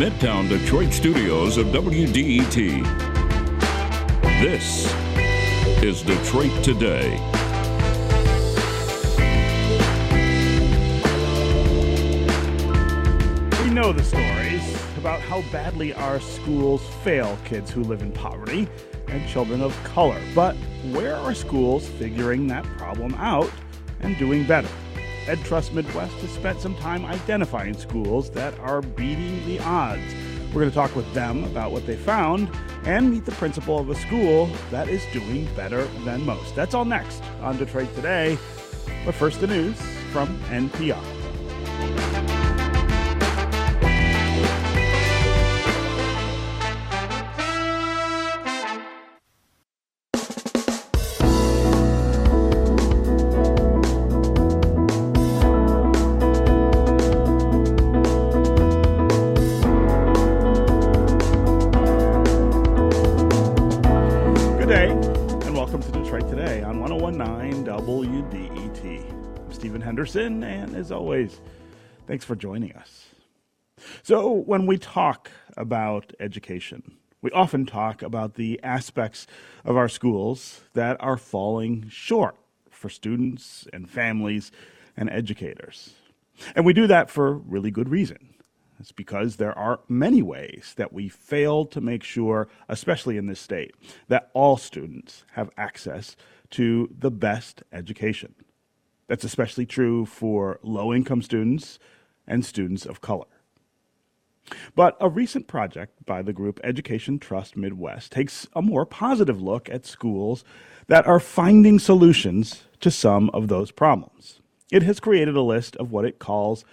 Midtown Detroit studios of WDET. This is Detroit Today. We know the stories about how badly our schools fail kids who live in poverty and children of color. But where are schools figuring that problem out and doing better? Ed Trust Midwest has spent some time identifying schools that are beating the odds. We're going to talk with them about what they found and meet the principal of a school that is doing better than most. That's all next on Detroit Today. But first, the news from NPR. As always, thanks for joining us. So, when we talk about education, we often talk about the aspects of our schools that are falling short for students and families and educators. And we do that for really good reason. It's because there are many ways that we fail to make sure, especially in this state, that all students have access to the best education. That's especially true for low income students and students of color. But a recent project by the group Education Trust Midwest takes a more positive look at schools that are finding solutions to some of those problems. It has created a list of what it calls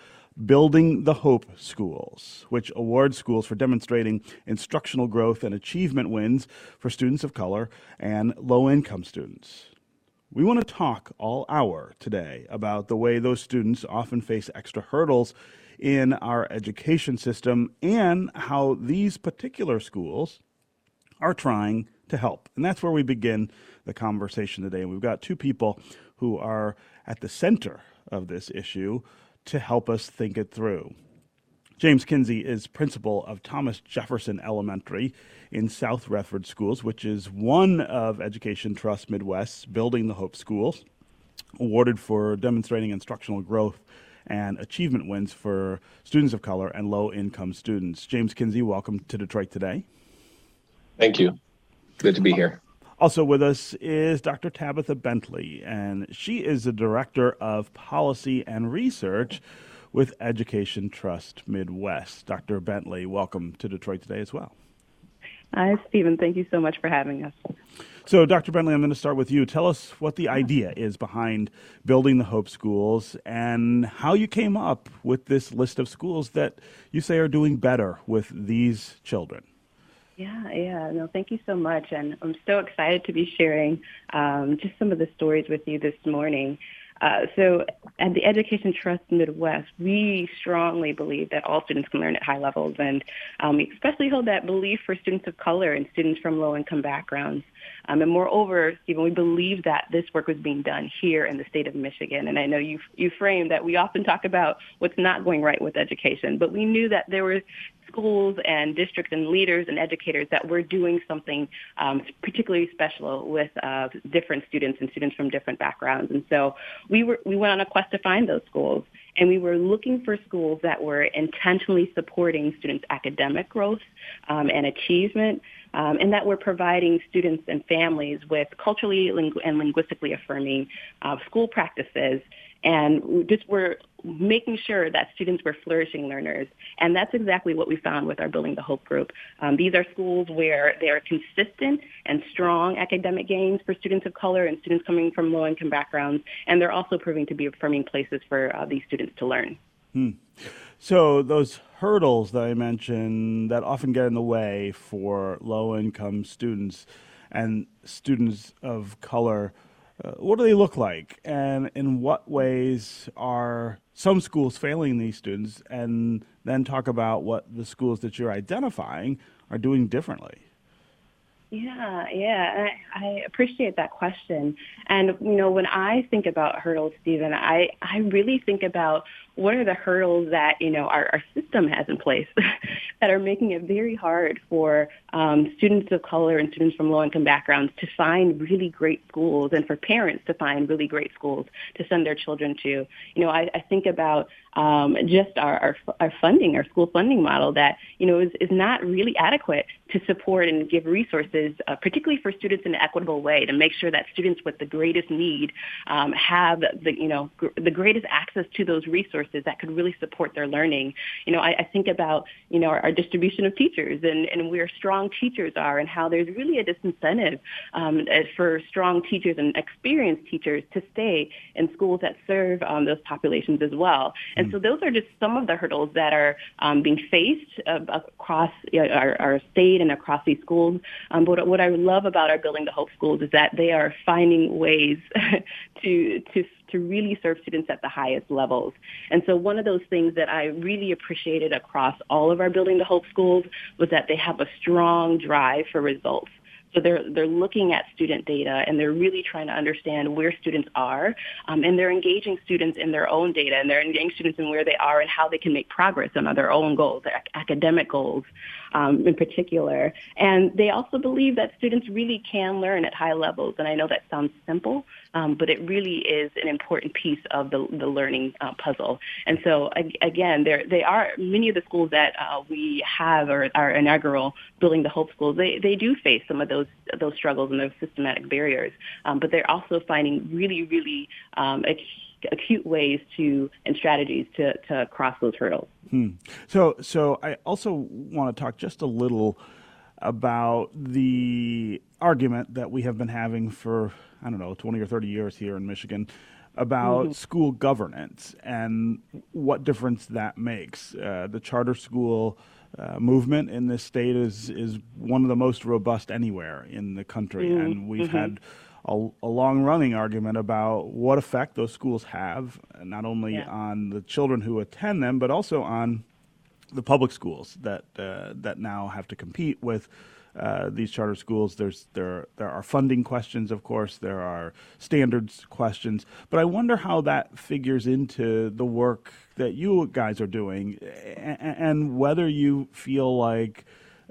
Building the Hope Schools, which awards schools for demonstrating instructional growth and achievement wins for students of color and low income students. We want to talk all hour today about the way those students often face extra hurdles in our education system and how these particular schools are trying to help. And that's where we begin the conversation today. And we've got two people who are at the center of this issue to help us think it through. James Kinsey is principal of Thomas Jefferson Elementary in South Redford Schools, which is one of Education Trust Midwest's Building the Hope Schools, awarded for demonstrating instructional growth and achievement wins for students of color and low income students. James Kinsey, welcome to Detroit today. Thank you. Good to be here. Also with us is Dr. Tabitha Bentley, and she is the Director of Policy and Research with Education Trust Midwest. Dr. Bentley, welcome to Detroit today as well. Hi, Stephen. Thank you so much for having us. So, Dr. Bentley, I'm going to start with you. Tell us what the idea is behind building the Hope Schools and how you came up with this list of schools that you say are doing better with these children. Yeah, yeah. No, thank you so much. And I'm so excited to be sharing um, just some of the stories with you this morning. Uh, so at the Education Trust Midwest, we strongly believe that all students can learn at high levels, and um, we especially hold that belief for students of color and students from low-income backgrounds. Um, and moreover, Stephen, we believe that this work was being done here in the state of Michigan. And I know you you framed that we often talk about what's not going right with education, but we knew that there were schools and districts and leaders and educators that were doing something um, particularly special with uh, different students and students from different backgrounds. And so we were we went on a quest to find those schools, and we were looking for schools that were intentionally supporting students' academic growth um, and achievement. Um, and that we're providing students and families with culturally and linguistically affirming uh, school practices and just we're making sure that students were flourishing learners. And that's exactly what we found with our Building the Hope group. Um, these are schools where there are consistent and strong academic gains for students of color and students coming from low-income backgrounds, and they're also proving to be affirming places for uh, these students to learn. Hmm. So those hurdles that I mentioned that often get in the way for low-income students and students of color – uh, what do they look like, and in what ways are some schools failing these students? And then talk about what the schools that you're identifying are doing differently. Yeah, yeah, I, I appreciate that question. And you know, when I think about hurdles, Stephen, I I really think about what are the hurdles that you know our, our system has in place that are making it very hard for um, students of color and students from low-income backgrounds to find really great schools and for parents to find really great schools to send their children to. You know, I, I think about um, just our, our, our funding, our school funding model that you know is, is not really adequate to support and give resources, uh, particularly for students in an equitable way, to make sure that students with the greatest need um, have the you know gr- the greatest access to those resources that could really support their learning. You know, I, I think about you know our, our, distribution of teachers and, and where strong teachers are, and how there's really a disincentive um, for strong teachers and experienced teachers to stay in schools that serve um, those populations as well. And so those are just some of the hurdles that are um, being faced uh, across our, our state state and across these schools. Um, but what I love about our Building the Hope schools is that they are finding ways to to to really serve students at the highest levels. And so one of those things that I really appreciated across all of our Building the Hope schools was that they have a strong drive for results. So they're they're looking at student data and they're really trying to understand where students are, um, and they're engaging students in their own data and they're engaging students in where they are and how they can make progress on their own goals, their academic goals, um, in particular. And they also believe that students really can learn at high levels. And I know that sounds simple, um, but it really is an important piece of the, the learning uh, puzzle. And so again, there they are many of the schools that uh, we have or our inaugural building the Hope schools. They they do face some of those those struggles and those systematic barriers, um, but they're also finding really really um, acute ways to and strategies to, to cross those hurdles. Hmm. So, so I also want to talk just a little about the argument that we have been having for I don't know 20 or 30 years here in Michigan about mm-hmm. school governance and what difference that makes. Uh, the charter school uh, movement in this state is is one of the most robust anywhere in the country, mm-hmm. and we've mm-hmm. had a, a long running argument about what effect those schools have, not only yeah. on the children who attend them, but also on the public schools that uh, that now have to compete with uh, these charter schools. There's there there are funding questions, of course. There are standards questions, but I wonder how that figures into the work that you guys are doing, and, and whether you feel like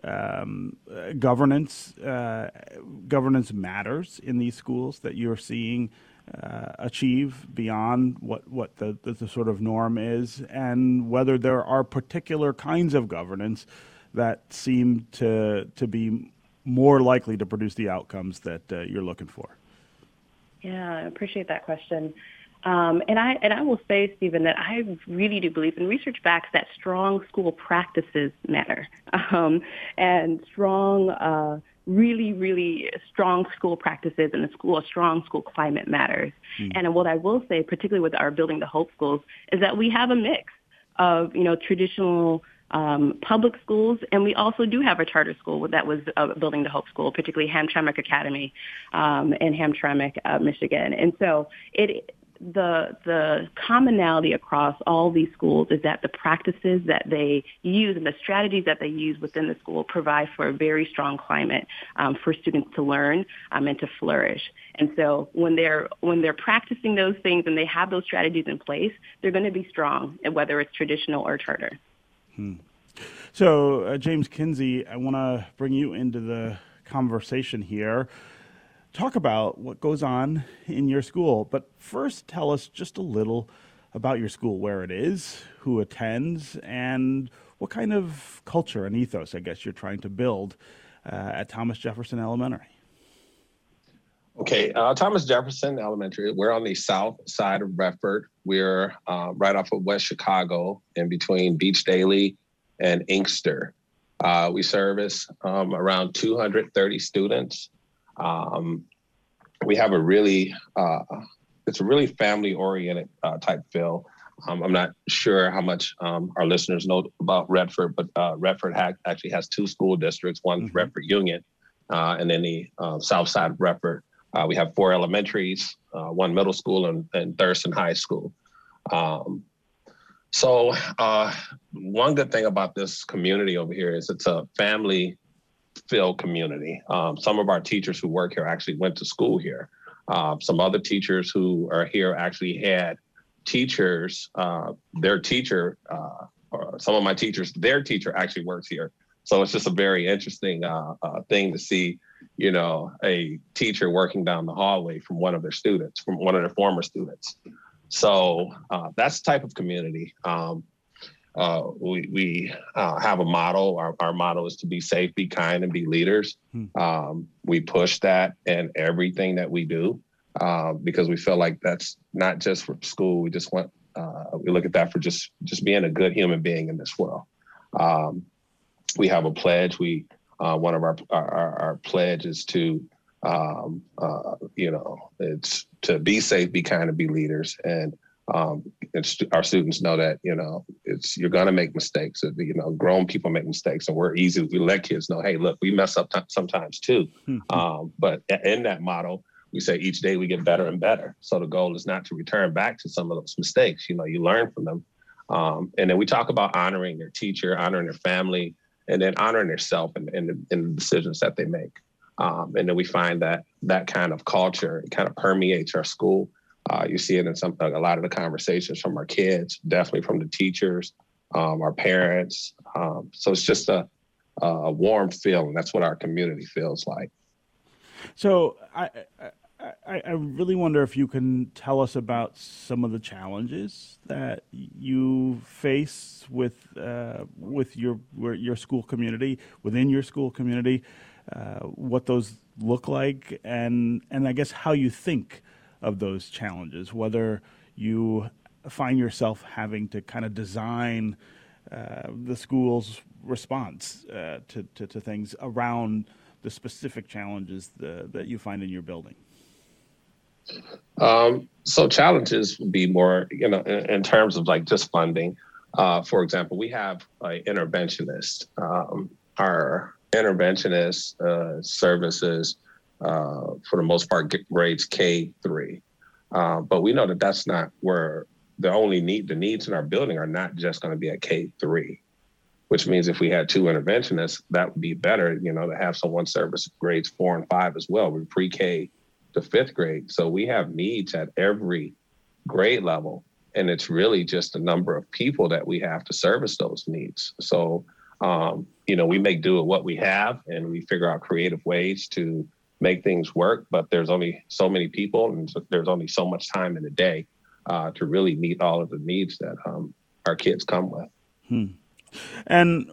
um, uh, governance uh, governance matters in these schools that you're seeing uh, achieve beyond what what the, the, the sort of norm is, and whether there are particular kinds of governance that seem to to be more likely to produce the outcomes that uh, you're looking for. Yeah, I appreciate that question. Um, and I and I will say, Stephen, that I really do believe, and research backs that strong school practices matter, um, and strong, uh, really, really strong school practices and a school, a strong school climate matters. Mm. And what I will say, particularly with our building the hope schools, is that we have a mix of you know traditional um, public schools, and we also do have a charter school that was uh, building the Hope School, particularly Hamtramck Academy um, in Hamtramck, uh, Michigan. And so it the the commonality across all these schools is that the practices that they use and the strategies that they use within the school provide for a very strong climate um, for students to learn um, and to flourish. And so when they're when they're practicing those things and they have those strategies in place, they're going to be strong, whether it's traditional or charter. Hmm. So uh, James Kinsey, I want to bring you into the conversation here talk about what goes on in your school. But first, tell us just a little about your school, where it is, who attends, and what kind of culture and ethos, I guess, you're trying to build uh, at Thomas Jefferson Elementary. Okay, uh, Thomas Jefferson Elementary. We're on the south side of Redford. We're uh, right off of West Chicago, in between Beech Daly and Inkster. Uh, we service um, around 230 students. Um, we have a really, uh, it's a really family oriented uh, type feel. Um, I'm not sure how much um, our listeners know about Redford, but uh, Redford ha- actually has two school districts. One mm-hmm. Redford Union, uh, and then the uh, south side of Redford. Uh, we have four elementaries, one middle school, and, and Thurston High School. Um, so, one good thing about this community over here is it's a family filled community. Um, some of our teachers who work here actually went to school here. Uh, some other teachers who are here actually had teachers, uh, their teacher, uh, or some of my teachers, their teacher actually works here. So it's just a very interesting uh, uh, thing to see, you know, a teacher working down the hallway from one of their students, from one of their former students. So uh, that's the type of community. Um, uh, we we uh, have a model. Our, our motto is to be safe, be kind, and be leaders. Hmm. Um, we push that in everything that we do uh, because we feel like that's not just for school. We just want uh, we look at that for just just being a good human being in this world. Um, we have a pledge. We uh, one of our our, our pledge is to um, uh, you know it's to be safe, be kind, and be leaders and um, st- our students know that you know it's you're gonna make mistakes. You know, grown people make mistakes, and we're easy. We let kids know, hey, look, we mess up t- sometimes too. Mm-hmm. Um, but in that model, we say each day we get better and better. So the goal is not to return back to some of those mistakes. You know, you learn from them, um, and then we talk about honoring their teacher, honoring their family, and then honoring themselves and in, in, in, the decisions that they make. Um, and then we find that that kind of culture kind of permeates our school uh, you see it in some a lot of the conversations from our kids, definitely from the teachers, um, our parents. Um, so it's just a, a warm feeling. That's what our community feels like. So I, I, I really wonder if you can tell us about some of the challenges that you face with uh, with your your school community within your school community, uh, what those look like, and and I guess how you think of those challenges, whether you find yourself having to kind of design uh, the school's response uh, to, to, to, things around the specific challenges the, that you find in your building? Um, so challenges would be more, you know, in, in terms of like just funding. Uh, for example, we have an interventionist. Um, our interventionist uh, services uh, for the most part, grades K three. Uh, but we know that that's not where the only need the needs in our building are not just going to be at K three, which means if we had two interventionists, that would be better. You know, to have someone service grades four and five as well. We're pre K to fifth grade, so we have needs at every grade level, and it's really just the number of people that we have to service those needs. So. Um, you know, we make do with what we have, and we figure out creative ways to make things work, but there's only so many people and so there's only so much time in a day uh, to really meet all of the needs that um, our kids come with. Hmm. And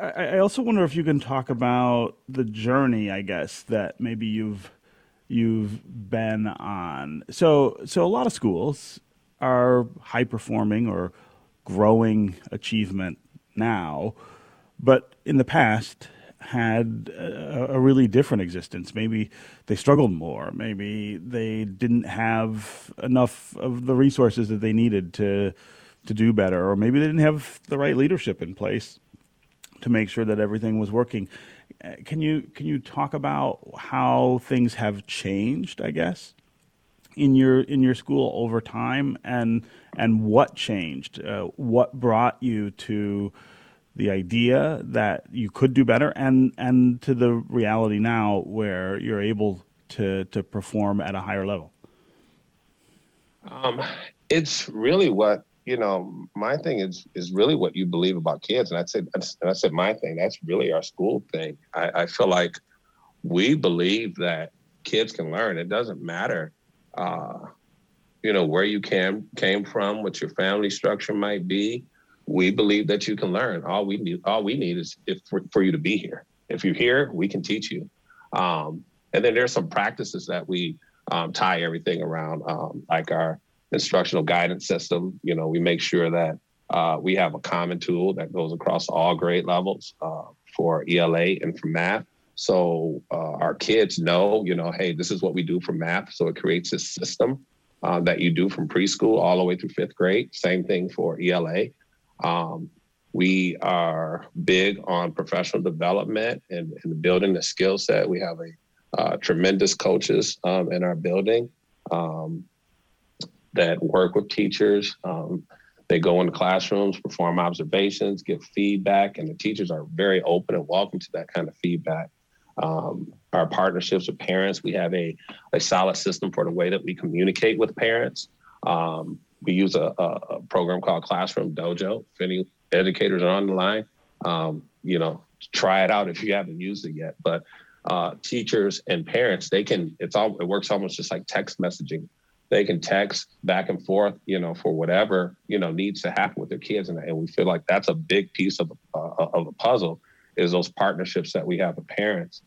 I also wonder if you can talk about the journey, I guess, that maybe you've you've been on. So so a lot of schools are high performing or growing achievement now, but in the past had a, a, really different existence. Maybe they struggled more. Maybe they didn't have enough of the resources that they needed to to do better, or maybe they didn't have the right leadership in place to make sure that everything was working. Uh, can you can you talk about how things have changed? I guess in your in your school over time, and and what changed? Uh, what brought you to the idea that you could do better and and to the reality now where you're able to to perform at a higher level? Um, it's really what you know my thing is is really what you believe about kids. And i said and i said my thing. That's really our school thing. I, I feel like we believe that kids can learn. It doesn't matter uh, you know where you came came from what your family structure might be we believe that you can learn. All we need, all we need is if for, for you to be here. If you're here, we can teach you. Um, and then there's some practices that we um, tie everything around, um, like our instructional guidance system. You know, we make sure that uh, we have a common tool that goes across all grade levels uh, for ELA and for math. So uh, our kids know, you know, hey, this is what we do for math. So it creates a system uh, that you do from preschool all the way through fifth grade. Same thing for ELA. Um, we are big on professional development and, and building the skill set. We have a uh, tremendous coaches um, in our building um, that work with teachers. Um, they go into classrooms, perform observations, give feedback, and the teachers are very open and welcome to that kind of feedback. Um, our partnerships with parents, we have a, a solid system for the way that we communicate with parents. Um, we use a, a, program called Classroom Dojo. If any educators are on the line, um, you know, try it out if you haven't used it yet. But uh, teachers and parents, they can. It's all. It works almost just like text messaging. They can text back and forth, you know, for whatever you know needs to happen with their kids, and, and we feel like that's a big piece of uh, of the puzzle is those partnerships that we have with parents.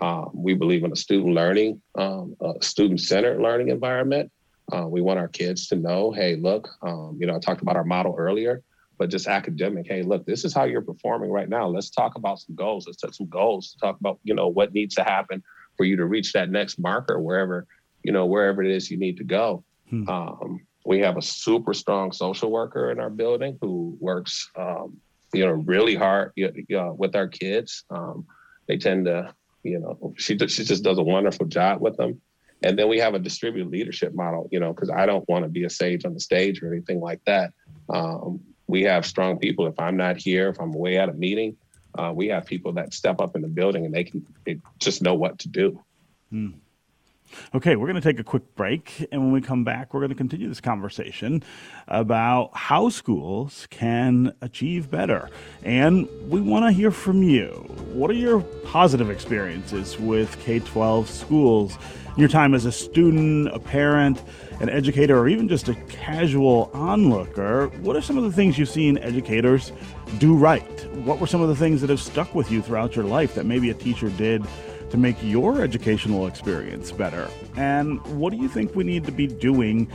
Um, we believe in a student learning, um, a student centered learning environment. Uh, we want our kids to know, hey, look, um, you know, I talked about our model earlier, but just academic. Hey, look, this is how you're performing right now. Let's talk about some goals. Let's set some goals talk about, you know, what needs to happen for you to reach that next marker wherever, you know, wherever it is you need to go. Hmm. Um, we have a super strong social worker in our building who works, um, you know, really hard you know, with our kids. Um, they tend to, you know, she she just does a wonderful job with them. And then we have a distributed leadership model, you know, because I don't want to be a sage on the stage or anything like that. Um, we have strong people. If I'm not here, if I'm away at a meeting, uh, we have people that step up in the building and they can they just know what to do. Hmm. Okay, we're going to take a quick break. And when we come back, we're going to continue this conversation about how schools can achieve better. And we want to hear from you. What are your positive experiences with K 12 schools? Your time as a student, a parent, an educator, or even just a casual onlooker, what are some of the things you've seen educators do right? What were some of the things that have stuck with you throughout your life that maybe a teacher did to make your educational experience better? And what do you think we need to be doing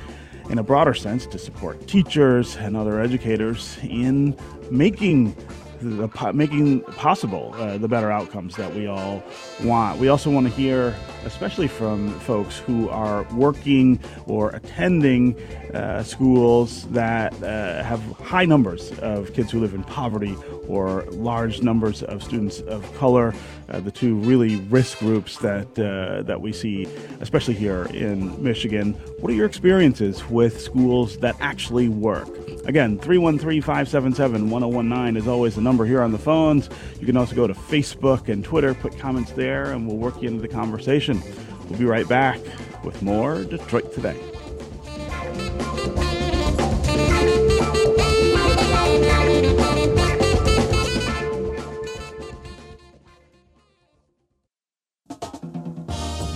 in a broader sense to support teachers and other educators in making making possible uh, the better outcomes that we all want. We also want to hear, especially from folks who are working or attending uh, schools that uh, have high numbers of kids who live in poverty or large numbers of students of color, uh, the two really risk groups that uh, that we see, especially here in Michigan. What are your experiences with schools that actually work? Again, 313 577 1019 is always the number here on the phones. You can also go to Facebook and Twitter, put comments there, and we'll work you into the conversation. We'll be right back with more Detroit Today.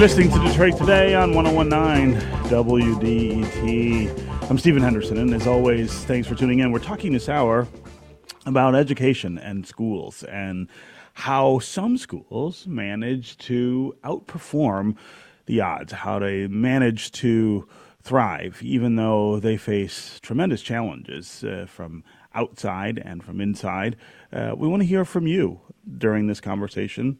You're listening to Detroit Today on 1019 WDET. I'm Stephen Henderson, and as always, thanks for tuning in. We're talking this hour about education and schools and how some schools manage to outperform the odds, how they manage to thrive, even though they face tremendous challenges uh, from outside and from inside. Uh, we want to hear from you during this conversation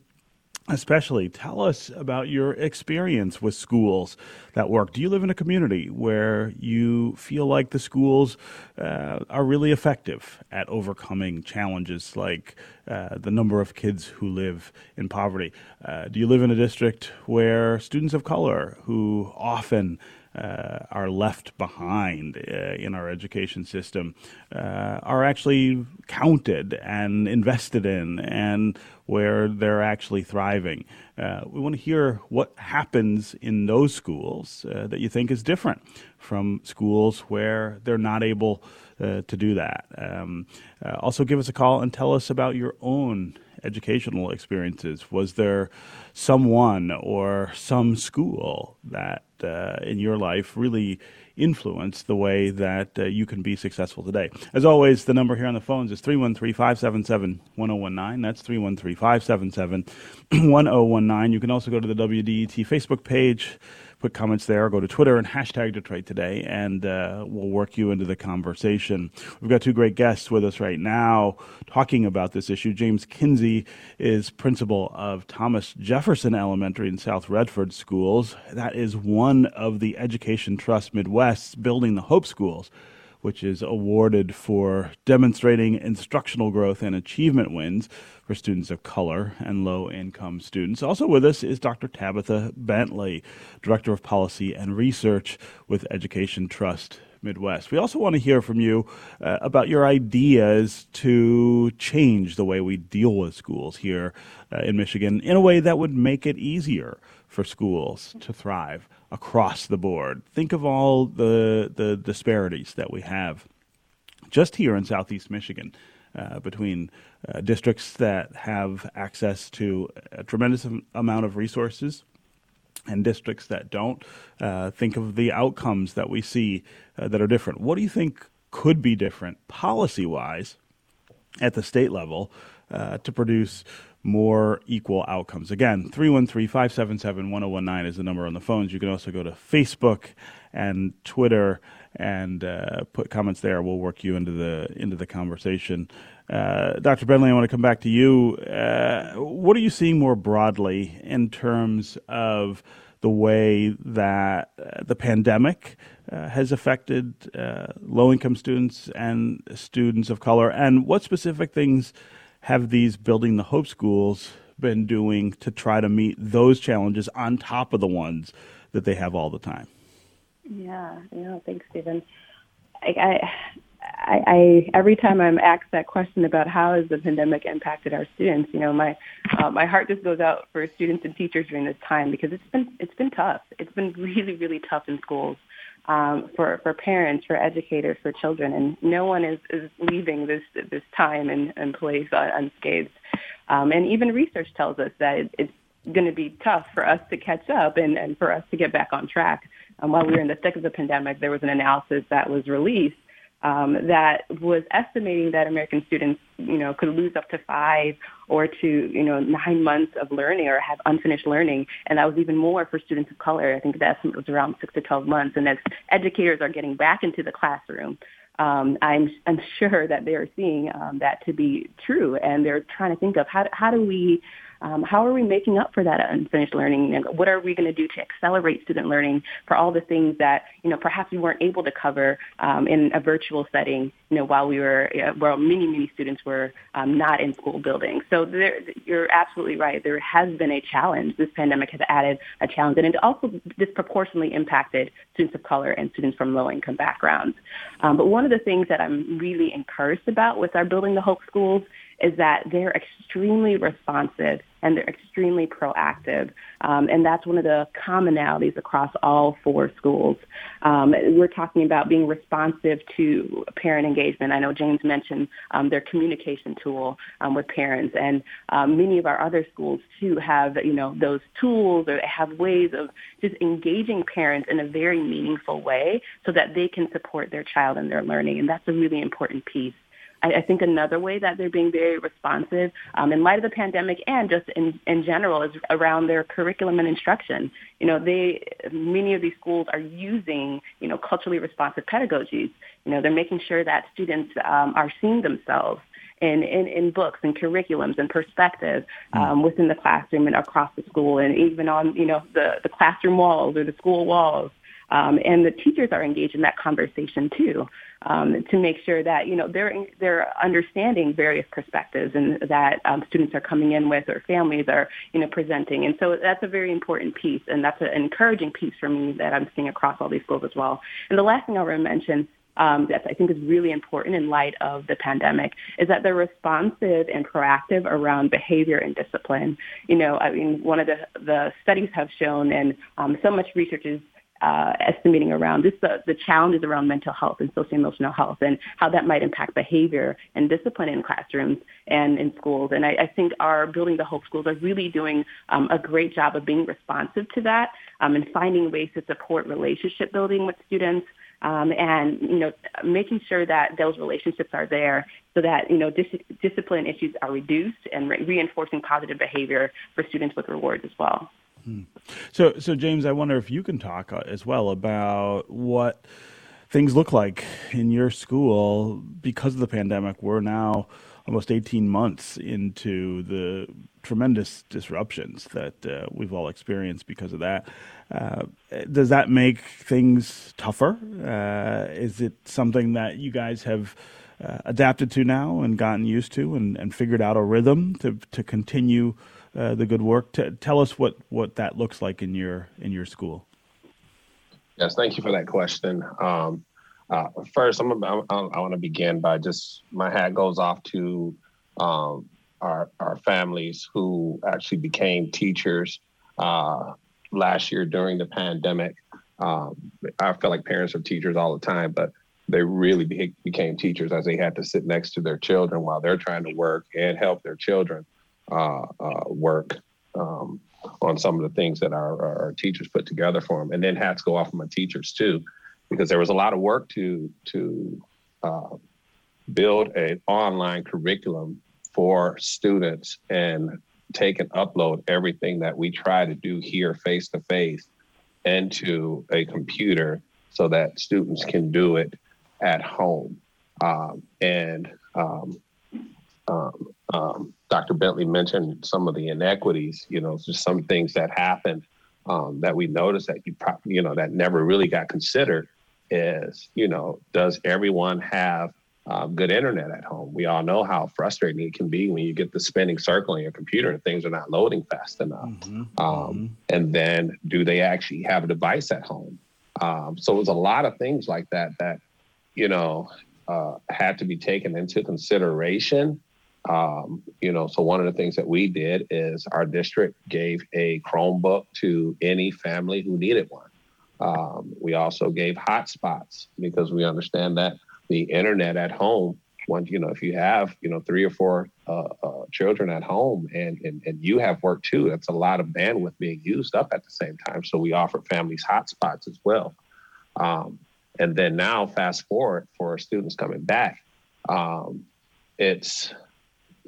especially tell us about your experience with schools that work. Do you live in a community where you feel like the schools uh, are really effective at overcoming challenges like uh, the number of kids who live in poverty? Uh, do you live in a district where students of color who often uh, are left behind uh, in our education system uh, are actually counted and invested in and where they're actually thriving. Uh, we want to hear what happens in those schools uh, that you think is different from schools where they're not able uh, to do that. Um, also, give us a call and tell us about your own educational experiences. Was there someone or some school that uh, in your life really influenced the way that uh, you can be successful today. As always, the number here on the phones is 313 577 1019. That's 313 577 1019. You can also go to the WDET Facebook page put comments there. Go to Twitter and hashtag Detroit Today, and uh, we'll work you into the conversation. We've got two great guests with us right now talking about this issue. James Kinsey is principal of Thomas Jefferson Elementary in South Redford Schools. That is one of the Education Trust Midwest's Building the Hope Schools which is awarded for demonstrating instructional growth and achievement wins for students of color and low income students. Also with us is Dr. Tabitha Bentley, Director of Policy and Research with Education Trust Midwest. We also want to hear from you uh, about your ideas to change the way we deal with schools here uh, in Michigan in a way that would make it easier for schools to thrive across the board. Think of all the the disparities that we have just here in Southeast Michigan. Uh, between uh, districts that have access to a tremendous amount of resources and districts that don't. Uh, think of the outcomes that we see uh, that are different. What do you think could be different policy wise at the state level uh, to produce more equal outcomes. Again, 313 577 1019 is the number on the phones. You can also go to Facebook and Twitter and uh, put comments there. We'll work you into the into the conversation. Uh, Dr. Bentley, I want to come back to you. Uh, what are you seeing more broadly in terms of the way that uh, the pandemic uh, has affected uh, low income students and students of color, and what specific things have these building the hope schools been doing to try to meet those challenges on top of the ones that they have all the time? Yeah, no, thanks, Stephen. I, I, I, I every time I'm asked that question about how has the pandemic impacted our students, you know, my uh, my heart just goes out for students and teachers during this time because it's been it's been tough. It's been really really tough in schools um, for for parents, for educators, for children, and no one is, is leaving this this time and, and place unscathed. Um, and even research tells us that it, it's going to be tough for us to catch up and, and for us to get back on track. Um, while we were in the thick of the pandemic, there was an analysis that was released um, that was estimating that American students, you know, could lose up to five or to, you know, nine months of learning or have unfinished learning. And that was even more for students of color. I think the estimate was around six to 12 months. And as educators are getting back into the classroom, um, I'm, I'm sure that they are seeing um, that to be true. And they're trying to think of how, how do we um, how are we making up for that unfinished learning? What are we going to do to accelerate student learning for all the things that you know perhaps we weren't able to cover um, in a virtual setting? You know, while we were, uh, well, many many students were um, not in school buildings. So there, you're absolutely right. There has been a challenge. This pandemic has added a challenge, and it also disproportionately impacted students of color and students from low income backgrounds. Um, but one of the things that I'm really encouraged about with our Building the Hope schools is that they're extremely responsive and they're extremely proactive. Um, and that's one of the commonalities across all four schools. Um, we're talking about being responsive to parent engagement. I know James mentioned um, their communication tool um, with parents, and um, many of our other schools too have you know those tools or have ways of just engaging parents in a very meaningful way so that they can support their child in their learning. And that's a really important piece. I, I think another way that they're being very responsive um, in light of the pandemic and just in, in general is around their curriculum and instruction. You know, they many of these schools are using you know culturally responsive pedagogies. You know, they're making sure that students um, are seeing themselves in, in, in books and curriculums and perspective hmm. um, within the classroom and across the school and even on, you know, the, the classroom walls or the school walls. Um, and the teachers are engaged in that conversation too um, to make sure that you know they're they're understanding various perspectives and that um, students are coming in with or families are you know presenting. And so that's a very important piece, and that's an encouraging piece for me that I'm seeing across all these schools as well. And the last thing I want to mention um, that I think is really important in light of the pandemic is that they're responsive and proactive around behavior and discipline. You know, I mean, one of the, the studies have shown, and um, so much research is uh, estimating around this the, the challenges around mental health and social emotional health and how that might impact behavior and discipline in classrooms and in schools. And I, I think our Building the Hope schools are really doing um, a great job of being responsive to that um, and finding ways to support relationship building with students. Um, and you know, making sure that those relationships are there, so that you know dis- discipline issues are reduced, and re- reinforcing positive behavior for students with rewards as well. So, so James, I wonder if you can talk uh, as well about what things look like in your school because of the pandemic. We're now almost 18 months into the tremendous disruptions that uh, we've all experienced because of that. Uh, does that make things tougher? Uh, is it something that you guys have uh, adapted to now and gotten used to and, and figured out a rhythm to, to continue uh, the good work? To, tell us what, what that looks like in your in your school. Yes, thank you for that question. Um, uh, first, I'm, I'm, i want to begin by just my hat goes off to um, our our families who actually became teachers uh, last year during the pandemic. Um, I feel like parents are teachers all the time, but they really be, became teachers as they had to sit next to their children while they're trying to work and help their children uh, uh, work um, on some of the things that our, our, teachers put together for them. And then hats go off of my teachers too, because there was a lot of work to to uh, build an online curriculum for students and take and upload everything that we try to do here face to face into a computer so that students can do it at home. Um, and um, um, um Dr. Bentley mentioned some of the inequities, you know, just some things that happened um, that we noticed that you, pro- you know, that never really got considered is, you know, does everyone have um, good internet at home? We all know how frustrating it can be when you get the spinning circle on your computer and things are not loading fast enough. Mm-hmm. Um, mm-hmm. And then do they actually have a device at home? Um, so it was a lot of things like that that, you know, uh, had to be taken into consideration. Um, you know, so one of the things that we did is our district gave a Chromebook to any family who needed one. Um, we also gave hotspots because we understand that the internet at home, when you know, if you have you know three or four uh, uh, children at home and, and and you have work too, that's a lot of bandwidth being used up at the same time. So we offer families hotspots as well. Um, and then now, fast forward for students coming back, um, it's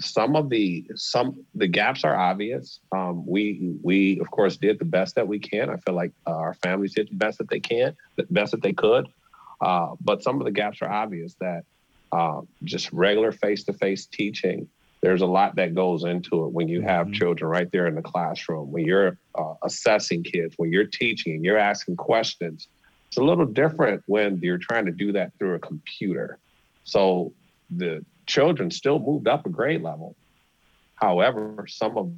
some of the some the gaps are obvious. Um, we we of course did the best that we can. I feel like uh, our families did the best that they can, the best that they could. Uh, but some of the gaps are obvious. That uh, just regular face to face teaching. There's a lot that goes into it when you have mm-hmm. children right there in the classroom. When you're uh, assessing kids, when you're teaching, and you're asking questions. It's a little different when you're trying to do that through a computer. So the children still moved up a grade level. However, some of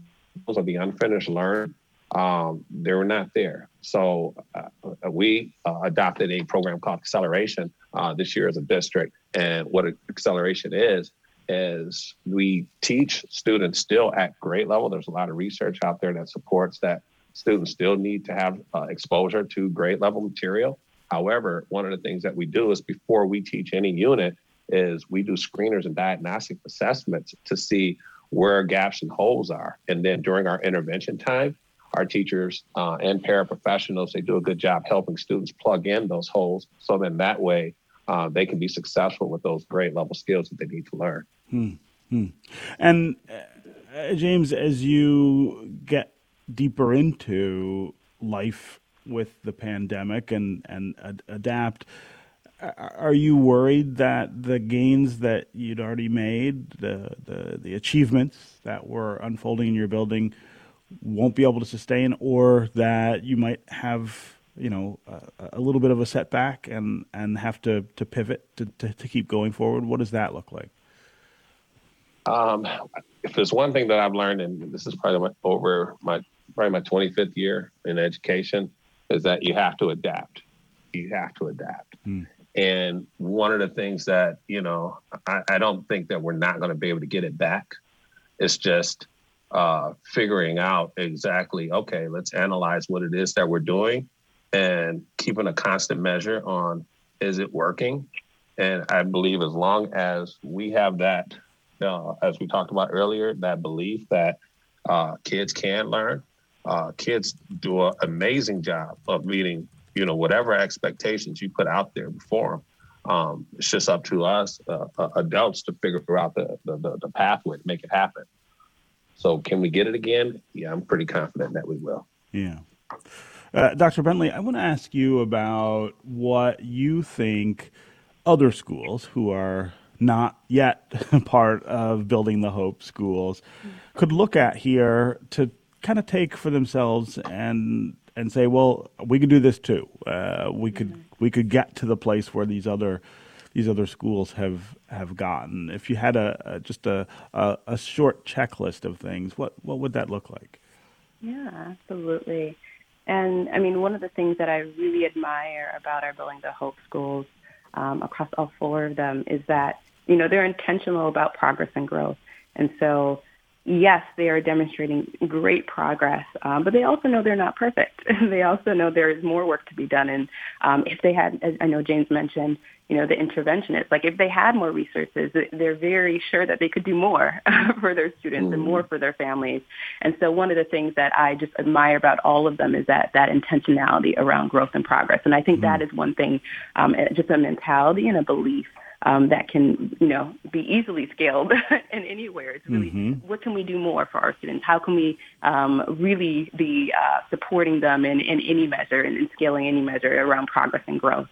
those of the unfinished learn, um, they were not there. So uh, we uh, adopted a program called Acceleration uh, this year as a district. And what Acceleration is, is we teach students still at grade level. There's a lot of research out there that supports that students still need to have uh, exposure to grade level material. However, one of the things that we do is before we teach any unit, is we do screeners and diagnostic assessments to see where gaps and holes are. And then during our intervention time, our teachers uh, and paraprofessionals, they do a good job helping students plug in those holes. So then that way uh, they can be successful with those grade level skills that they need to learn. Hmm. Hmm. And uh, James, as you get deeper into life with the pandemic and, and ad- adapt, are you worried that the gains that you'd already made, the, the, the achievements that were unfolding in your building, won't be able to sustain, or that you might have, you know, a, a little bit of a setback and, and have to, to pivot to, to, to keep going forward? What does that look like? Um, if there's one thing that I've learned, and this is probably my, over my probably my 25th year in education, is that you have to adapt. You have to adapt. Mm. And one of the things that, you know, I, I don't think that we're not going to be able to get it back. It's just uh, figuring out exactly, okay, let's analyze what it is that we're doing and keeping a constant measure on is it working? And I believe as long as we have that, uh, as we talked about earlier, that belief that uh, kids can learn, uh, kids do an amazing job of meeting you know whatever expectations you put out there before them. Um, it's just up to us uh, uh, adults to figure out the, the, the the pathway to make it happen. So can we get it again? Yeah, I'm pretty confident that we will. Yeah. Uh, Dr. Bentley, I want to ask you about what you think other schools who are not yet part of building the hope schools could look at here to kind of take for themselves and and say well we could do this too uh, we could mm-hmm. we could get to the place where these other these other schools have have gotten if you had a, a just a, a, a short checklist of things what what would that look like yeah absolutely and i mean one of the things that i really admire about our building the hope schools um, across all four of them is that you know, they're intentional about progress and growth. And so, yes, they are demonstrating great progress, um, but they also know they're not perfect. they also know there is more work to be done. And um, if they had, as I know James mentioned, you know, the interventionists, like if they had more resources, they're very sure that they could do more for their students mm and more for their families. And so one of the things that I just admire about all of them is that, that intentionality around growth and progress. And I think mm that is one thing, um, just a mentality and a belief um, that can, you know, be easily scaled in anywhere. It's really mm-hmm. what can we do more for our students? How can we um, really be uh, supporting them in, in any measure and in scaling any measure around progress and growth?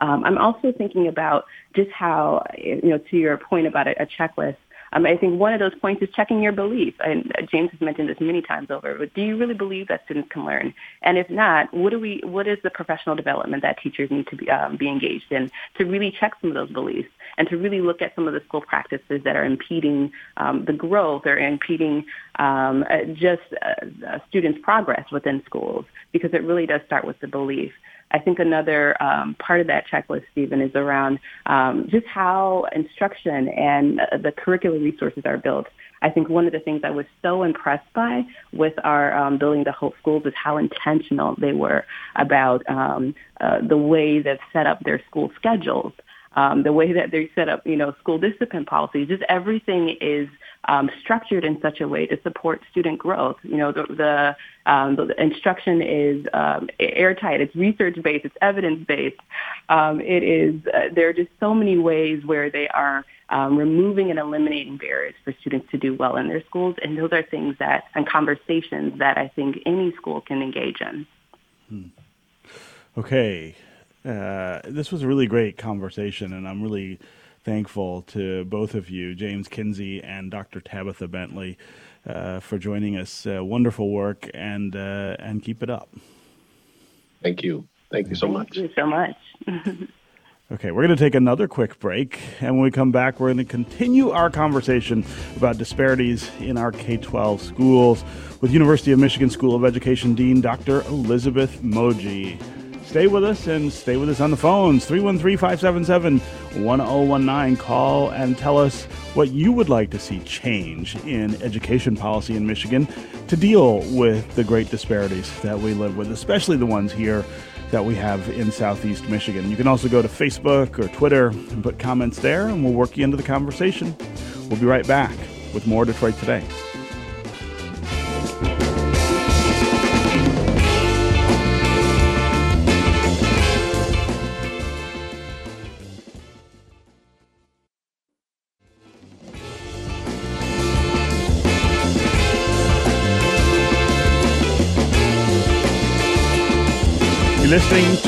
Um, I'm also thinking about just how, you know, to your point about a, a checklist, um, I think one of those points is checking your belief. And uh, James has mentioned this many times over. But do you really believe that students can learn? And if not, what do we? What is the professional development that teachers need to be um, be engaged in to really check some of those beliefs and to really look at some of the school practices that are impeding um, the growth or impeding um, uh, just uh, students' progress within schools? Because it really does start with the belief. I think another um, part of that checklist, Stephen, is around um, just how instruction and uh, the curricular resources are built. I think one of the things I was so impressed by with our um, Building the Hope schools is how intentional they were about um, uh, the way they've set up their school schedules. Um, the way that they set up, you know, school discipline policies, just everything is um, structured in such a way to support student growth. You know, the the, um, the instruction is um, airtight. It's research based. It's evidence based. Um, it is. Uh, there are just so many ways where they are um, removing and eliminating barriers for students to do well in their schools, and those are things that and conversations that I think any school can engage in. Hmm. Okay. Uh, this was a really great conversation, and I'm really thankful to both of you, James Kinsey and Dr. Tabitha Bentley, uh, for joining us. Uh, wonderful work, and uh, and keep it up. Thank you. Thank you so much. Thank you so much. Okay, we're going to take another quick break, and when we come back, we're going to continue our conversation about disparities in our K 12 schools with University of Michigan School of Education Dean Dr. Elizabeth Moje. Stay with us and stay with us on the phones 313 577 1019. Call and tell us what you would like to see change in education policy in Michigan to deal with the great disparities that we live with, especially the ones here that we have in Southeast Michigan. You can also go to Facebook or Twitter and put comments there, and we'll work you into the conversation. We'll be right back with more Detroit Today.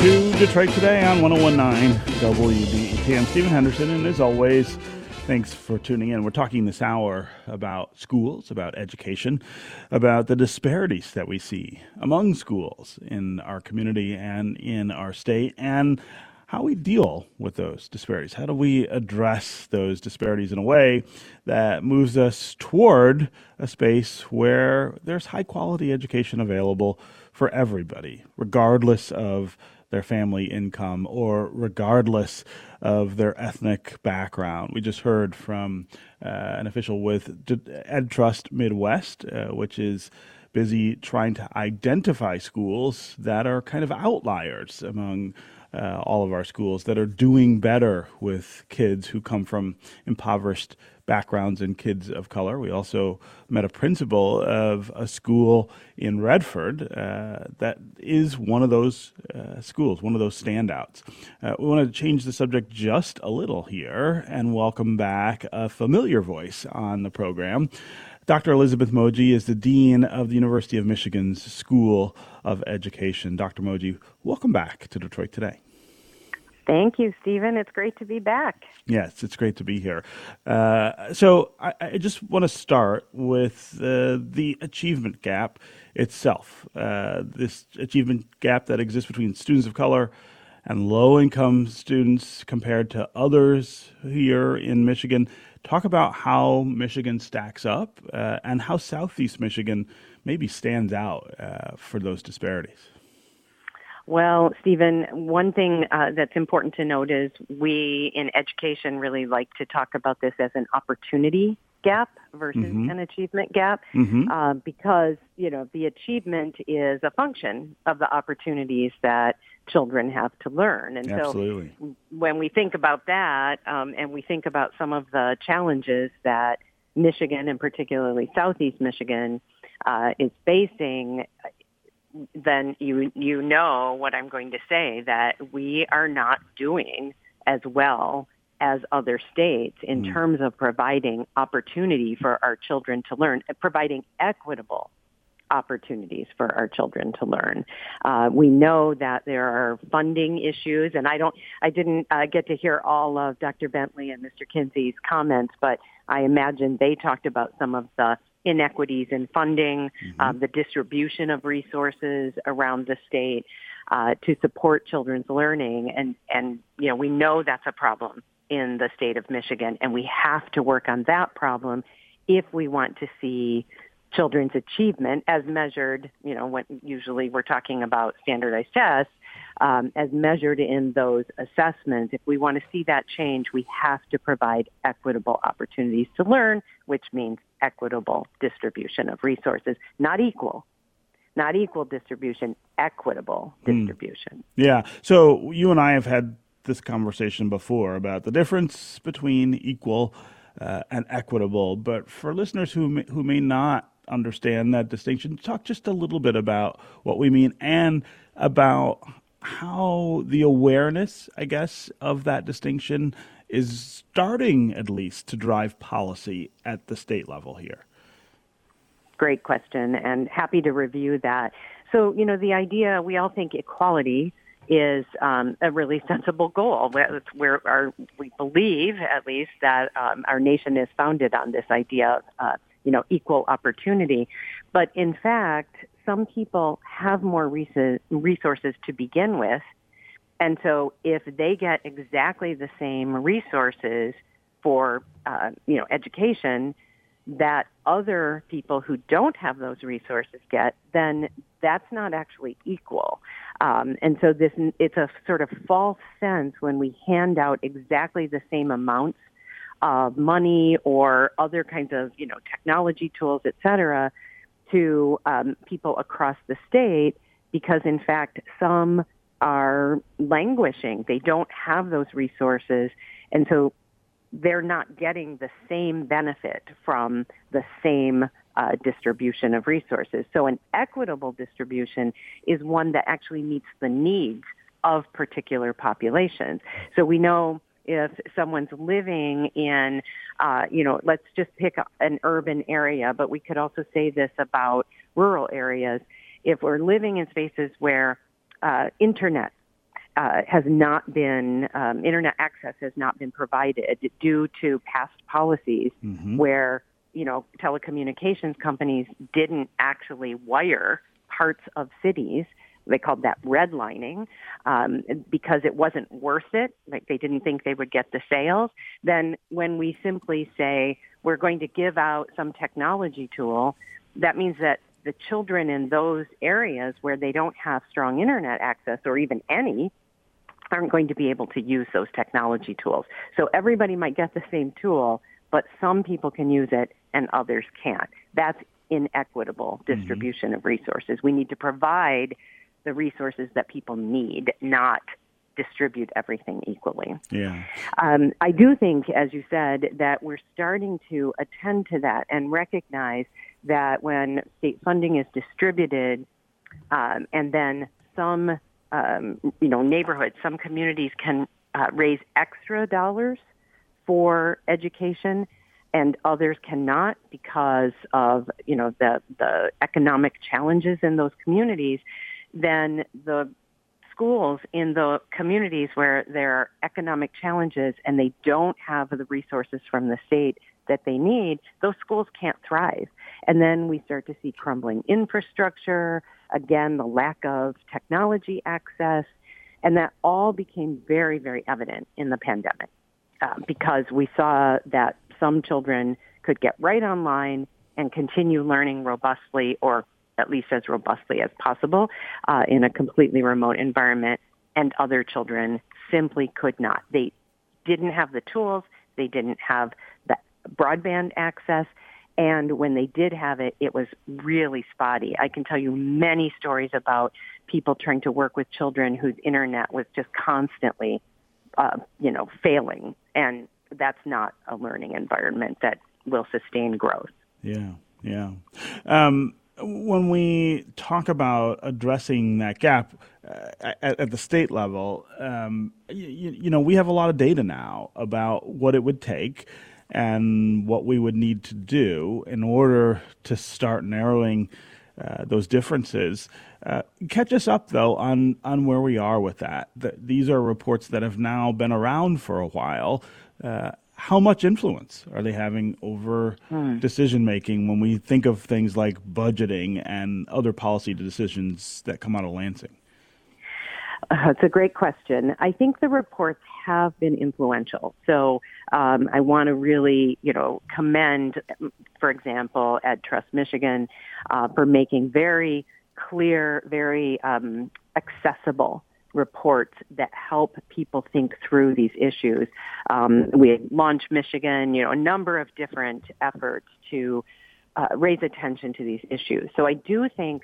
To Detroit Today on 1019 WDET. I'm Stephen Henderson, and as always, thanks for tuning in. We're talking this hour about schools, about education, about the disparities that we see among schools in our community and in our state, and how we deal with those disparities. How do we address those disparities in a way that moves us toward a space where there's high quality education available for everybody, regardless of their family income or regardless of their ethnic background. We just heard from uh, an official with EdTrust Midwest, uh, which is busy trying to identify schools that are kind of outliers among uh, all of our schools that are doing better with kids who come from impoverished backgrounds and kids of color. We also met a principal of a school in Redford uh, that is one of those uh, schools, one of those standouts. Uh, we want to change the subject just a little here and welcome back a familiar voice on the program. Dr. Elizabeth Moje is the Dean of the University of Michigan's School of Education. Dr. Moje, welcome back to Detroit Today. Thank you, Stephen. It's great to be back. Yes, it's great to be here. Uh, so, I, I, just want to start with uh, the achievement gap itself. Uh, this achievement gap that exists between students of color and low income students compared to others here in Michigan. Talk about how Michigan stacks up uh, and how Southeast Michigan maybe stands out uh, for those disparities. Well, Stephen, one thing uh, that's important to note is we in education really like to talk about this as an opportunity gap versus mm-hmm. an achievement gap mm-hmm. uh, because you know the achievement is a function of the opportunities that children have to learn and Absolutely. so when we think about that um, and we think about some of the challenges that michigan and particularly southeast michigan uh, is facing then you you know what i'm going to say that we are not doing as well as other states in mm. terms of providing opportunity for our children to learn, providing equitable opportunities for our children to learn. Uh, we know that there are funding issues, and I don't, I didn't uh, get to hear all of Dr. Bentley and Mr. Kinsey's comments, but I imagine they talked about some of the inequities in funding, mm-hmm. um, the distribution of resources around the state uh, to support children's learning, and and you know we know that's a problem in the state of Michigan, and we have to work on that problem if we want to see children's achievement as measured, you know, when usually we're talking about standardized tests, um, as measured in those assessments. If we want to see that change, we have to provide equitable opportunities to learn, which means equitable distribution of resources, not equal. Not equal distribution, equitable hmm. distribution. Mm. Yeah. So you and I have had this conversation before about the difference between equal uh, and equitable. But for listeners who may, who may not understand that distinction, talk just a little bit about what we mean and about how the awareness, I guess, of that distinction is starting at least to drive policy at the state level here. Great question, and happy to review that. So, you know, the idea we all think equality is um, a really sensible goal. That's Where our, we believe, at least, that um, our nation is founded on this idea of, uh, you know, equal opportunity. But in fact, some people have more resources to begin with, and so if they get exactly the same resources for, uh, you know, education that other people who don't have those resources get, then that's not actually equal. Um, and so this it's a sort of false sense when we hand out exactly the same amounts of money or other kinds of you know technology tools, et cetera, to um, people across the state, because in fact some are languishing. They don't have those resources, and so they're not getting the same benefit from the same uh, distribution of resources. So an equitable distribution is one that actually meets the needs of particular populations. So we know if someone's living in, uh, you know, let's just pick an urban area, but we could also say this about rural areas. If we're living in spaces where uh, internet uh, has not been um, internet access has not been provided due to past policies mm-hmm. where you know telecommunications companies didn't actually wire parts of cities they called that redlining um, because it wasn't worth it like they didn't think they would get the sales then when we simply say we're going to give out some technology tool that means that the children in those areas where they don't have strong internet access or even any aren't going to be able to use those technology tools. So everybody might get the same tool, but some people can use it and others can't. That's inequitable mm-hmm. distribution mm-hmm. of resources. We need to provide the resources that people need, not distribute everything equally. Yeah. Um, I do think, as you said, that we're starting to attend to that and recognize that when state funding is distributed um, and then some um, you know, neighborhoods, some communities can uh, raise extra dollars for education. and others cannot because of you know the the economic challenges in those communities, then the schools in the communities where there are economic challenges and they don't have the resources from the state that they need, those schools can't thrive. And then we start to see crumbling infrastructure, again, the lack of technology access, and that all became very, very evident in the pandemic uh, because we saw that some children could get right online and continue learning robustly or at least as robustly as possible uh, in a completely remote environment, and other children simply could not. They didn't have the tools, they didn't have the broadband access, and when they did have it, it was really spotty. I can tell you many stories about people trying to work with children whose internet was just constantly, uh, you know, failing, and that's not a learning environment that will sustain growth. Yeah, yeah. Um, when we talk about addressing that gap uh, at, at, the state level, um, you, you, know, we have a lot of data now about what it would take and what we would need to do in order to start narrowing uh, those differences. Uh, catch us up though on on where we are with that. The, these are reports that have now been around for a while. How much influence are they having over hmm. decision making when we think of things like budgeting and other policy decisions that come out of Lansing? Uh, it's a great question. I think the reports have been influential. So um, I want to really, you know, commend, for example, Ed Trust Michigan uh, for making very clear, very um, accessible reports that help people think through these issues. Um, we launched Michigan, you know, a number of different efforts to uh, raise attention to these issues. So I do think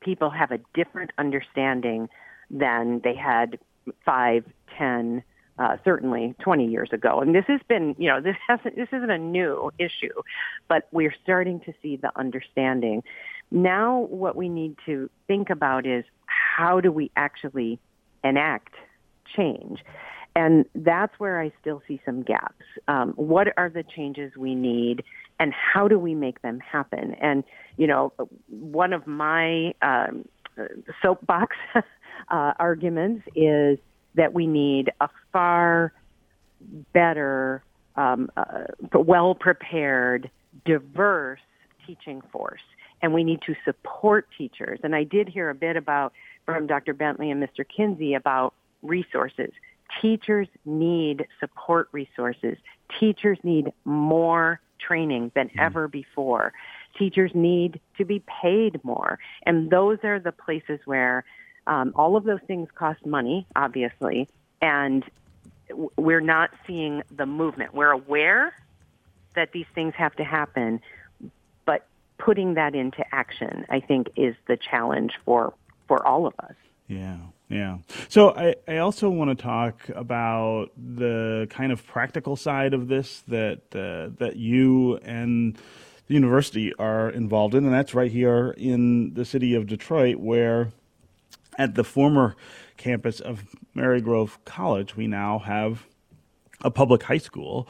people have a different understanding than they had five, ten, uh, certainly 20 years ago. And this has been, you know, this hasn't, this isn't a new issue, but we're starting to see the understanding. Now, what we need to think about is how do we actually enact change. And that's where I still see some gaps. Um, what are the changes we need, and how do we make them happen? And you know, one of my um, soapbox uh, arguments is that we need a far better, um, uh, well prepared, diverse teaching force. And we need to support teachers. And I did hear a bit about from Dr. Bentley and Mr. Kinsey about resources. Teachers need support resources. Teachers need more training than mm. ever before. Teachers need to be paid more. And those are the places where um, all of those things cost money, obviously, and we're not seeing the movement. We're aware that these things have to happen, but putting that into action, I think, is the challenge for for all of us. Yeah. Yeah. So I, I also want to talk about the kind of practical side of this that uh, that you and the university are involved in, and that's right here in the city of Detroit, where at the former campus of Marygrove College, we now have a public high school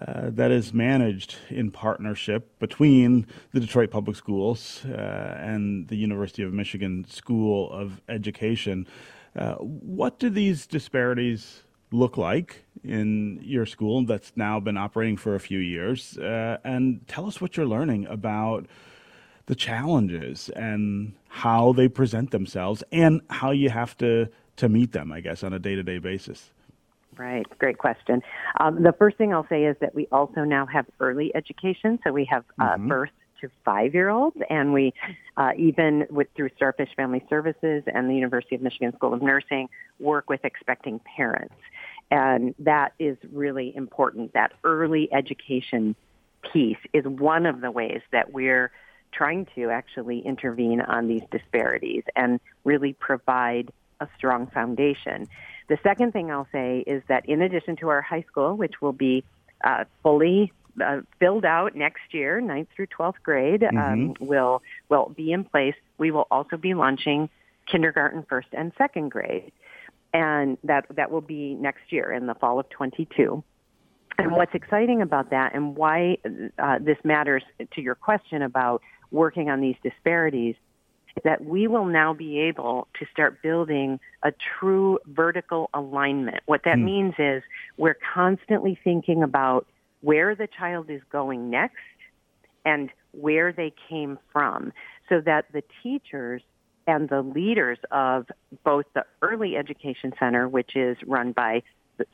uh, that is managed in partnership between the Detroit Public Schools uh, and the University of Michigan School of Education. Uh, what do these disparities look like in your school that's now been operating for a few years? Uh, and tell us what you're learning about the challenges and how they present themselves and how you have to, to meet them, I guess, on a day to day basis. Right, great question. Um, the first thing I'll say is that we also now have early education, so we have uh, mm-hmm. birth to five-year-olds, and we uh, even with through Starfish Family Services and the University of Michigan School of Nursing work with expecting parents, and that is really important. That early education piece is one of the ways that we're trying to actually intervene on these disparities and really provide a strong foundation. The second thing I'll say is that in addition to our high school, which will be uh, fully uh, filled out next year, ninth through 12th grade, um, mm-hmm. um, will will be in place. We will also be launching kindergarten, first and second grade, and that that will be next year in the fall of 22. And what's exciting about that and why uh, this matters to your question about working on these disparities is that we will now be able to start building a true vertical alignment. What that hmm. means is we're constantly thinking about where the child is going next and where they came from so that the teachers and the leaders of both the early education center, which is run by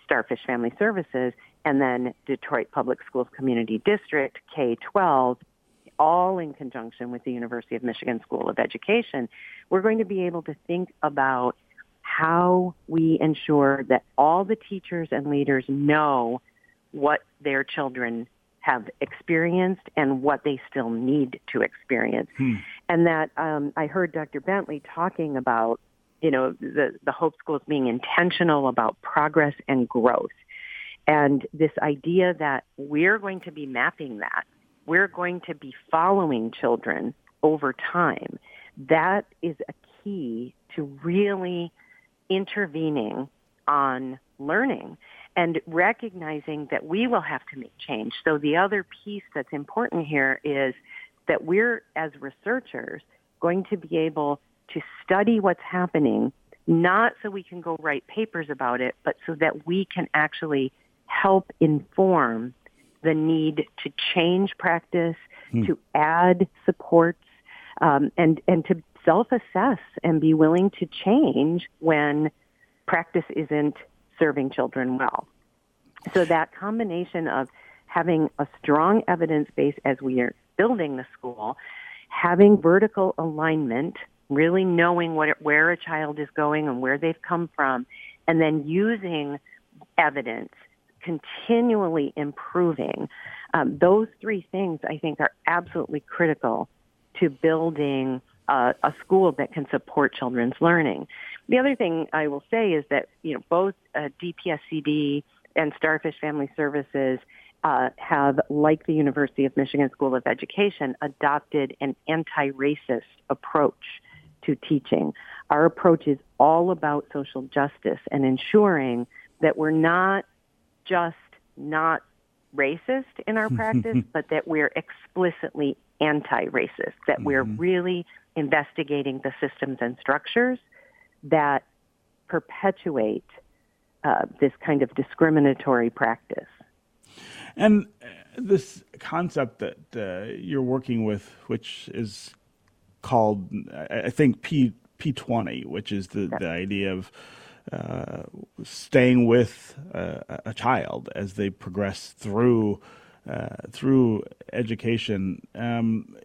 Starfish Family Services, and then Detroit Public Schools Community District, K-12, all in conjunction with the University of Michigan School of Education, we're going to be able to think about how we ensure that all the teachers and leaders know what their children have experienced and what they still need to experience. Hmm. And that um, I heard Dr. Bentley talking about, you know, the, the Hope Schools being intentional about progress and growth. And this idea that we're going to be mapping that, we're going to be following children over time, that is a key to really intervening on learning and recognizing that we will have to make change. So the other piece that's important here is that we're, as researchers, going to be able to study what's happening, not so we can go write papers about it, but so that we can actually help inform the need to change practice, hmm. to add supports, um, and, and to self-assess and be willing to change when practice isn't serving children well. So that combination of having a strong evidence base as we are building the school, having vertical alignment, really knowing what, where a child is going and where they've come from, and then using evidence, continually improving. Um, those three things I think are absolutely critical to building a, a school that can support children's learning. The other thing I will say is that you know both uh, DPSCD and Starfish Family Services uh, have, like the University of Michigan School of Education, adopted an anti-racist approach to teaching. Our approach is all about social justice and ensuring that we're not just not racist in our practice, but that we're explicitly anti-racist, that mm-hmm. we're really investigating the systems and structures that perpetuate uh, this kind of discriminatory practice. And uh, this concept that uh, you're working with, which is called, I think, P P20, which is the, the idea of uh, staying with uh, a child as they progress through uh, through education. Um,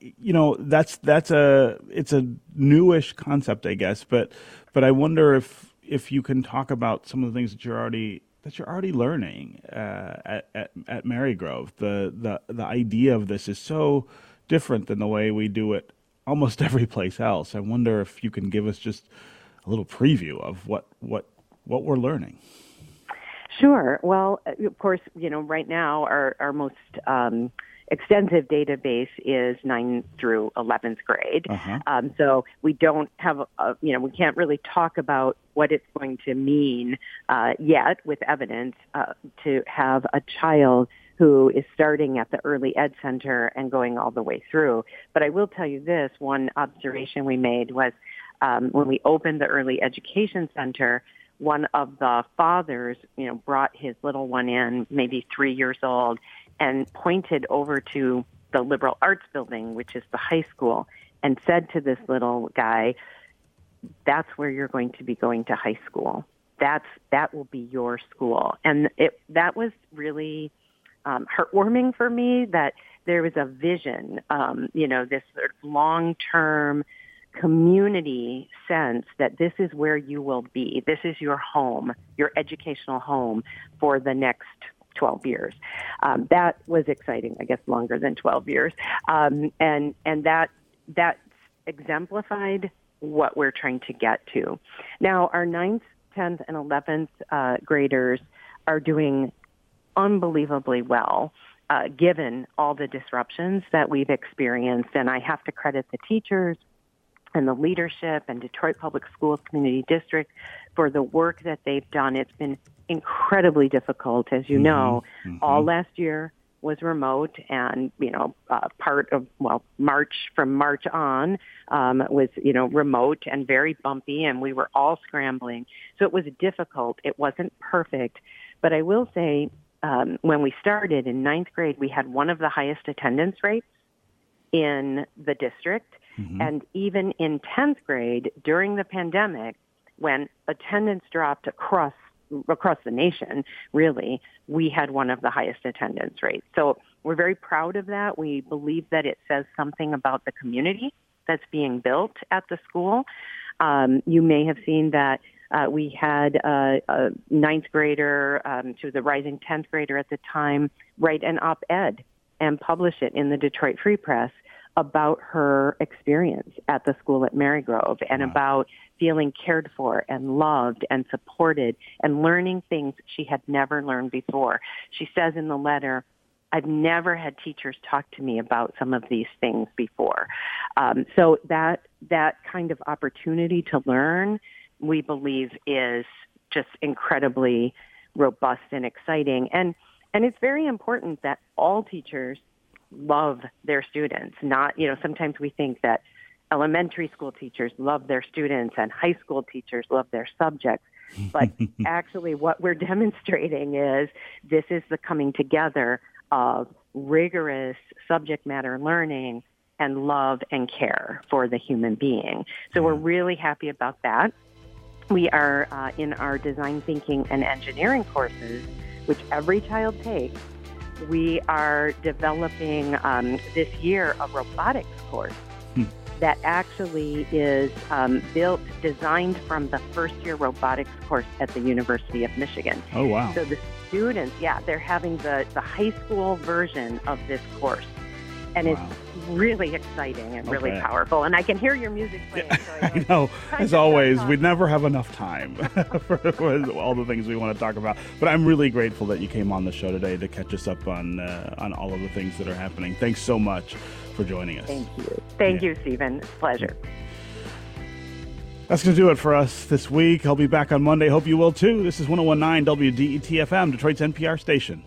you know, that's that's a it's a newish concept, I guess. But but I wonder if if you can talk about some of the things that you're already that you're already learning uh, at, at at Marygrove. The the the idea of this is so different than the way we do it almost every place else. I wonder if you can give us just a little preview of what what what we're learning. Sure. Well, of course, you know, right now our, our most um, extensive database is 9 through 11th grade. Uh-huh. Um, so we don't have, a, you know, we can't really talk about what it's going to mean uh, yet with evidence uh, to have a child who is starting at the early ed center and going all the way through. But I will tell you this, one observation we made was um, when we opened the early education center, one of the fathers, you know, brought his little one in, maybe three years old, and pointed over to the liberal arts building, which is the high school, and said to this little guy, "That's where you're going to be going to high school. That's that will be your school." And it that was really um, heartwarming for me that there was a vision, um, you know, this sort of long term community sense that this is where you will be. This is your home, your educational home for the next 12 years. Um, that was exciting, I guess longer than 12 years. Um, and, and that, that exemplified what we're trying to get to. Now, our 9th, 10th, and 11th uh, graders are doing unbelievably well. Uh, given all the disruptions that we've experienced, and I have to credit the teachers, and the leadership and Detroit Public Schools Community District for the work that they've done. It's been incredibly difficult, as you know. All last year was remote, and you know, uh, part of well, March from March on um, was you know remote and very bumpy, and we were all scrambling. So it was difficult. It wasn't perfect, but I will say, um, when we started in ninth grade, we had one of the highest attendance rates in the district. And even in 10th grade during the pandemic, when attendance dropped across across the nation, really, we had one of the highest attendance rates. So we're very proud of that. We believe that it says something about the community that's being built at the school. Um, you may have seen that uh, we had a, a ninth grader, um, she was a rising 10th grader at the time, write an op-ed and publish it in the Detroit Free Press about her experience at the school at Marygrove and about feeling cared for and loved and supported and learning things she had never learned before. She says in the letter, I've never had teachers talk to me about some of these things before. Um, so that that kind of opportunity to learn, we believe, is just incredibly robust and exciting. And and it's very important that all teachers love their students. Not, you know, sometimes we think that elementary school teachers love their students and high school teachers love their subjects. But actually, what we're demonstrating is this is the coming together of rigorous subject matter learning and love and care for the human being. So we're really happy about that. We are uh, in our design thinking and engineering courses, which every child takes we are developing um, this year a robotics course that actually is um, built, designed from the first year robotics course at the University of Michigan. Oh, wow. So the students, yeah, they're having the, the high school version of this course. And Wow. it's really exciting and really powerful. And I can hear your music playing. so I know. As always, we never have enough time for, for all the things we want to talk about. But I'm really grateful that you came on the show today to catch us up on uh, on all of the things that are happening. Thanks so much for joining us. Thank you. Thank Yeah. you, Stephen. Pleasure. That's going to do it for us this week. I'll be back on Monday. Hope you will too. This is 1019 WDET FM, Detroit's NPR station.